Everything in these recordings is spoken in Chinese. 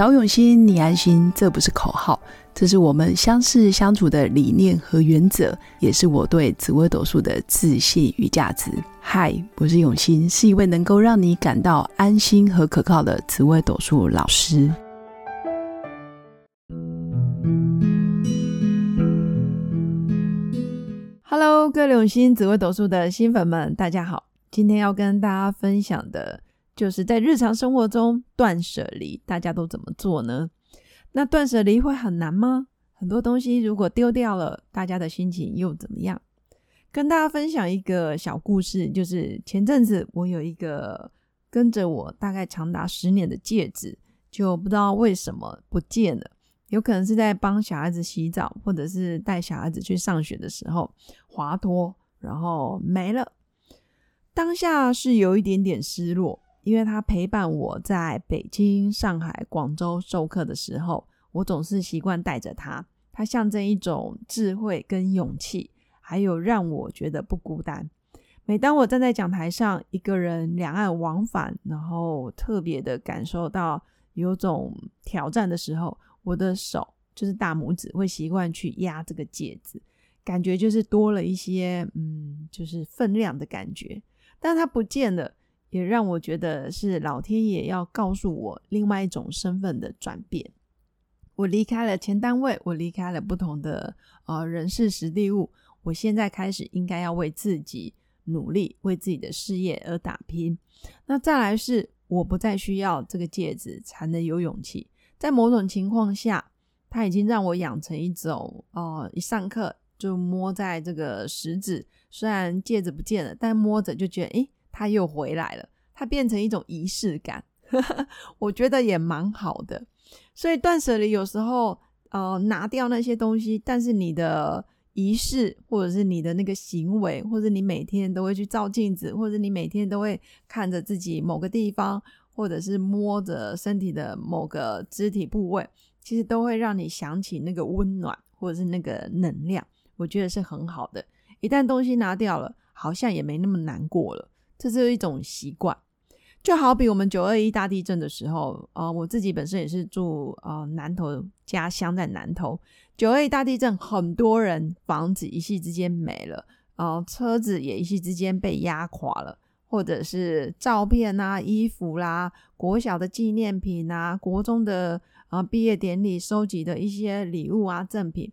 找永新，你安心，这不是口号，这是我们相识相处的理念和原则，也是我对紫微斗数的自信与价值。嗨，我是永新，是一位能够让你感到安心和可靠的紫微斗数老师。Hello，各位永新紫微斗数的新粉们，大家好，今天要跟大家分享的。就是在日常生活中断舍离，大家都怎么做呢？那断舍离会很难吗？很多东西如果丢掉了，大家的心情又怎么样？跟大家分享一个小故事，就是前阵子我有一个跟着我大概长达十年的戒指，就不知道为什么不见了。有可能是在帮小孩子洗澡，或者是带小孩子去上学的时候滑脱，然后没了。当下是有一点点失落。因为他陪伴我在北京、上海、广州授课的时候，我总是习惯带着他。他象征一种智慧跟勇气，还有让我觉得不孤单。每当我站在讲台上，一个人两岸往返，然后特别的感受到有种挑战的时候，我的手就是大拇指会习惯去压这个戒指，感觉就是多了一些嗯，就是分量的感觉。但它不见了。也让我觉得是老天爷要告诉我另外一种身份的转变。我离开了前单位，我离开了不同的呃人事实地物，我现在开始应该要为自己努力，为自己的事业而打拼。那再来是我不再需要这个戒指才能有勇气。在某种情况下，它已经让我养成一种哦，一上课就摸在这个食指，虽然戒指不见了，但摸着就觉得诶。它又回来了，它变成一种仪式感，我觉得也蛮好的。所以断舍离有时候，呃，拿掉那些东西，但是你的仪式，或者是你的那个行为，或者你每天都会去照镜子，或者你每天都会看着自己某个地方，或者是摸着身体的某个肢体部位，其实都会让你想起那个温暖，或者是那个能量。我觉得是很好的。一旦东西拿掉了，好像也没那么难过了。这是一种习惯，就好比我们九二一大地震的时候，啊，我自己本身也是住啊南投，家乡在南投。九二一大地震，很多人房子一夕之间没了，啊，车子也一夕之间被压垮了，或者是照片啊、衣服啦、国小的纪念品啊、国中的啊毕业典礼收集的一些礼物啊赠品，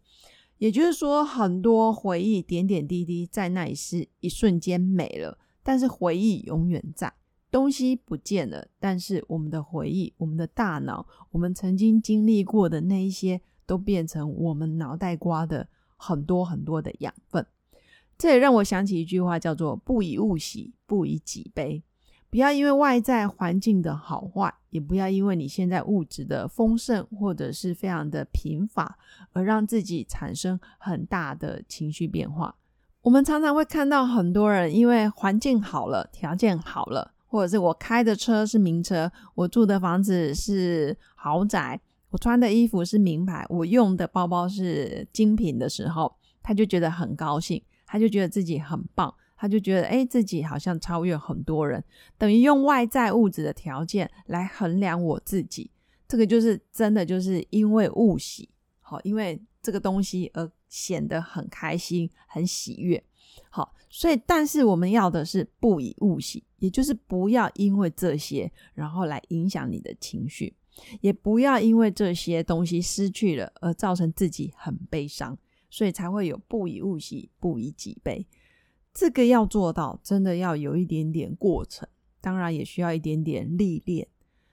也就是说，很多回忆点点滴滴在那里是一瞬间没了。但是回忆永远在，东西不见了，但是我们的回忆、我们的大脑、我们曾经经历过的那一些，都变成我们脑袋瓜的很多很多的养分。这也让我想起一句话，叫做“不以物喜，不以己悲”。不要因为外在环境的好坏，也不要因为你现在物质的丰盛或者是非常的贫乏，而让自己产生很大的情绪变化。我们常常会看到很多人，因为环境好了，条件好了，或者是我开的车是名车，我住的房子是豪宅，我穿的衣服是名牌，我用的包包是精品的时候，他就觉得很高兴，他就觉得自己很棒，他就觉得哎，自己好像超越很多人，等于用外在物质的条件来衡量我自己，这个就是真的就是因为物喜，好，因为这个东西而。显得很开心、很喜悦，好，所以但是我们要的是不以物喜，也就是不要因为这些，然后来影响你的情绪，也不要因为这些东西失去了而造成自己很悲伤，所以才会有不以物喜，不以己悲。这个要做到，真的要有一点点过程，当然也需要一点点历练。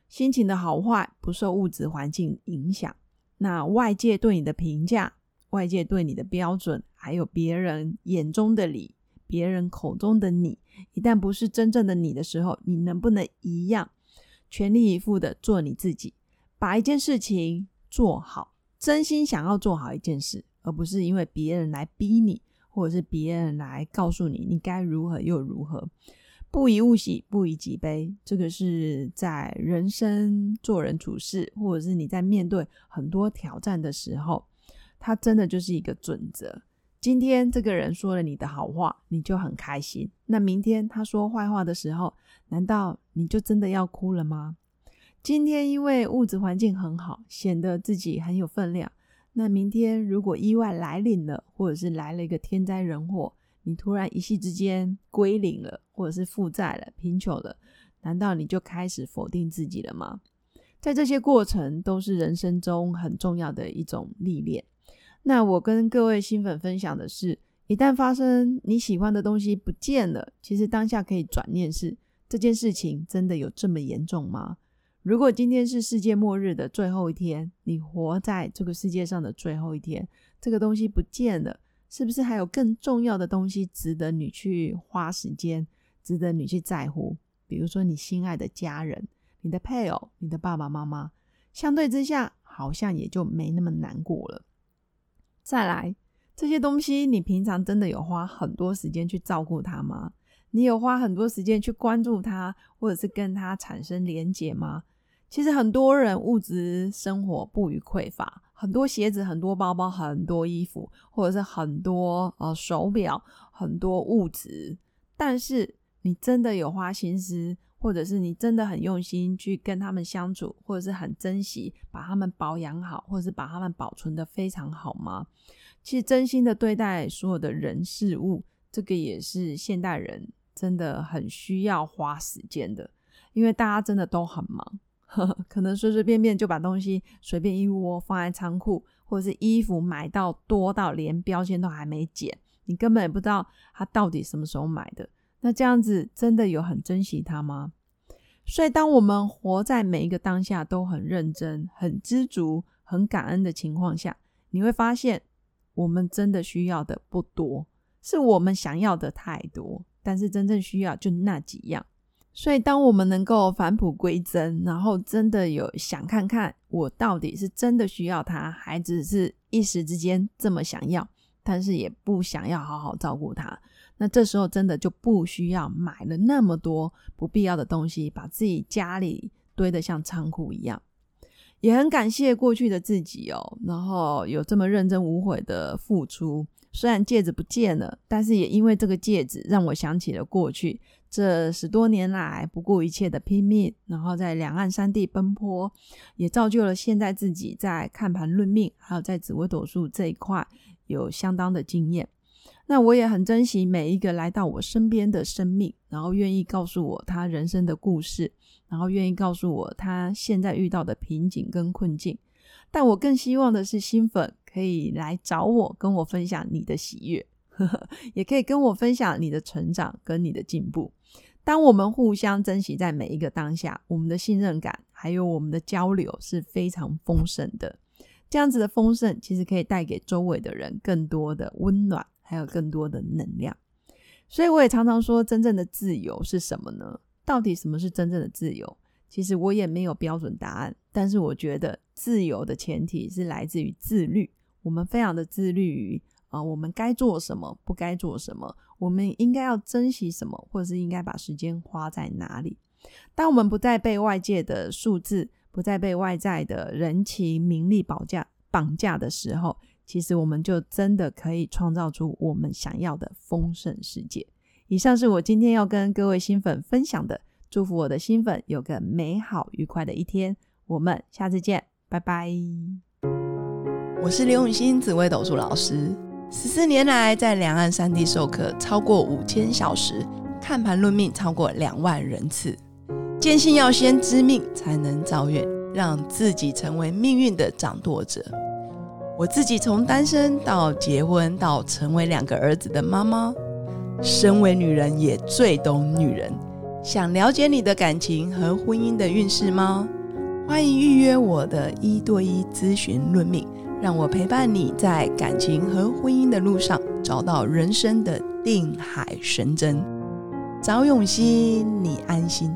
心情的好坏不受物质环境影响，那外界对你的评价。外界对你的标准，还有别人眼中的你，别人口中的你，一旦不是真正的你的时候，你能不能一样全力以赴的做你自己，把一件事情做好，真心想要做好一件事，而不是因为别人来逼你，或者是别人来告诉你你该如何又如何。不以物喜，不以己悲，这个是在人生做人处事，或者是你在面对很多挑战的时候。它真的就是一个准则。今天这个人说了你的好话，你就很开心。那明天他说坏话的时候，难道你就真的要哭了吗？今天因为物质环境很好，显得自己很有分量。那明天如果意外来临了，或者是来了一个天灾人祸，你突然一夕之间归零了，或者是负债了、贫穷了，难道你就开始否定自己了吗？在这些过程都是人生中很重要的一种历练。那我跟各位新粉分享的是，一旦发生你喜欢的东西不见了，其实当下可以转念是这件事情真的有这么严重吗？如果今天是世界末日的最后一天，你活在这个世界上的最后一天，这个东西不见了，是不是还有更重要的东西值得你去花时间，值得你去在乎？比如说你心爱的家人、你的配偶、你的爸爸妈妈，相对之下好像也就没那么难过了。再来，这些东西你平常真的有花很多时间去照顾它吗？你有花很多时间去关注它，或者是跟它产生连结吗？其实很多人物质生活不予匮乏，很多鞋子、很多包包、很多衣服，或者是很多呃手表、很多物质。但是你真的有花心思，或者是你真的很用心去跟他们相处，或者是很珍惜把他们保养好，或者是把他们保存的非常好吗？其实真心的对待所有的人事物，这个也是现代人真的很需要花时间的，因为大家真的都很忙。呵 呵可能随随便便就把东西随便一窝放在仓库，或者是衣服买到多到连标签都还没剪，你根本也不知道他到底什么时候买的。那这样子真的有很珍惜它吗？所以，当我们活在每一个当下都很认真、很知足、很感恩的情况下，你会发现我们真的需要的不多，是我们想要的太多，但是真正需要就那几样。所以，当我们能够返璞归真，然后真的有想看看我到底是真的需要他，还只是一时之间这么想要，但是也不想要好好照顾他，那这时候真的就不需要买了那么多不必要的东西，把自己家里堆得像仓库一样。也很感谢过去的自己哦，然后有这么认真无悔的付出。虽然戒指不见了，但是也因为这个戒指，让我想起了过去这十多年来不顾一切的拼命，然后在两岸三地奔波，也造就了现在自己在看盘论命，还有在紫微斗数这一块有相当的经验。那我也很珍惜每一个来到我身边的生命，然后愿意告诉我他人生的故事，然后愿意告诉我他现在遇到的瓶颈跟困境。但我更希望的是新粉。可以来找我，跟我分享你的喜悦，也可以跟我分享你的成长跟你的进步。当我们互相珍惜在每一个当下，我们的信任感还有我们的交流是非常丰盛的。这样子的丰盛，其实可以带给周围的人更多的温暖，还有更多的能量。所以我也常常说，真正的自由是什么呢？到底什么是真正的自由？其实我也没有标准答案，但是我觉得自由的前提是来自于自律。我们非常的自律于啊，我们该做什么，不该做什么，我们应该要珍惜什么，或者是应该把时间花在哪里。当我们不再被外界的数字，不再被外在的人情名利绑架绑架的时候，其实我们就真的可以创造出我们想要的丰盛世界。以上是我今天要跟各位新粉分享的，祝福我的新粉有个美好愉快的一天。我们下次见，拜拜。我是刘永新紫微斗数老师，十四年来在两岸三地授课超过五千小时，看盘论命超过两万人次。坚信要先知命才能造运，让自己成为命运的掌舵者。我自己从单身到结婚，到成为两个儿子的妈妈，身为女人也最懂女人。想了解你的感情和婚姻的运势吗？欢迎预约我的一对一咨询论命。让我陪伴你在感情和婚姻的路上，找到人生的定海神针。找永熙，你安心。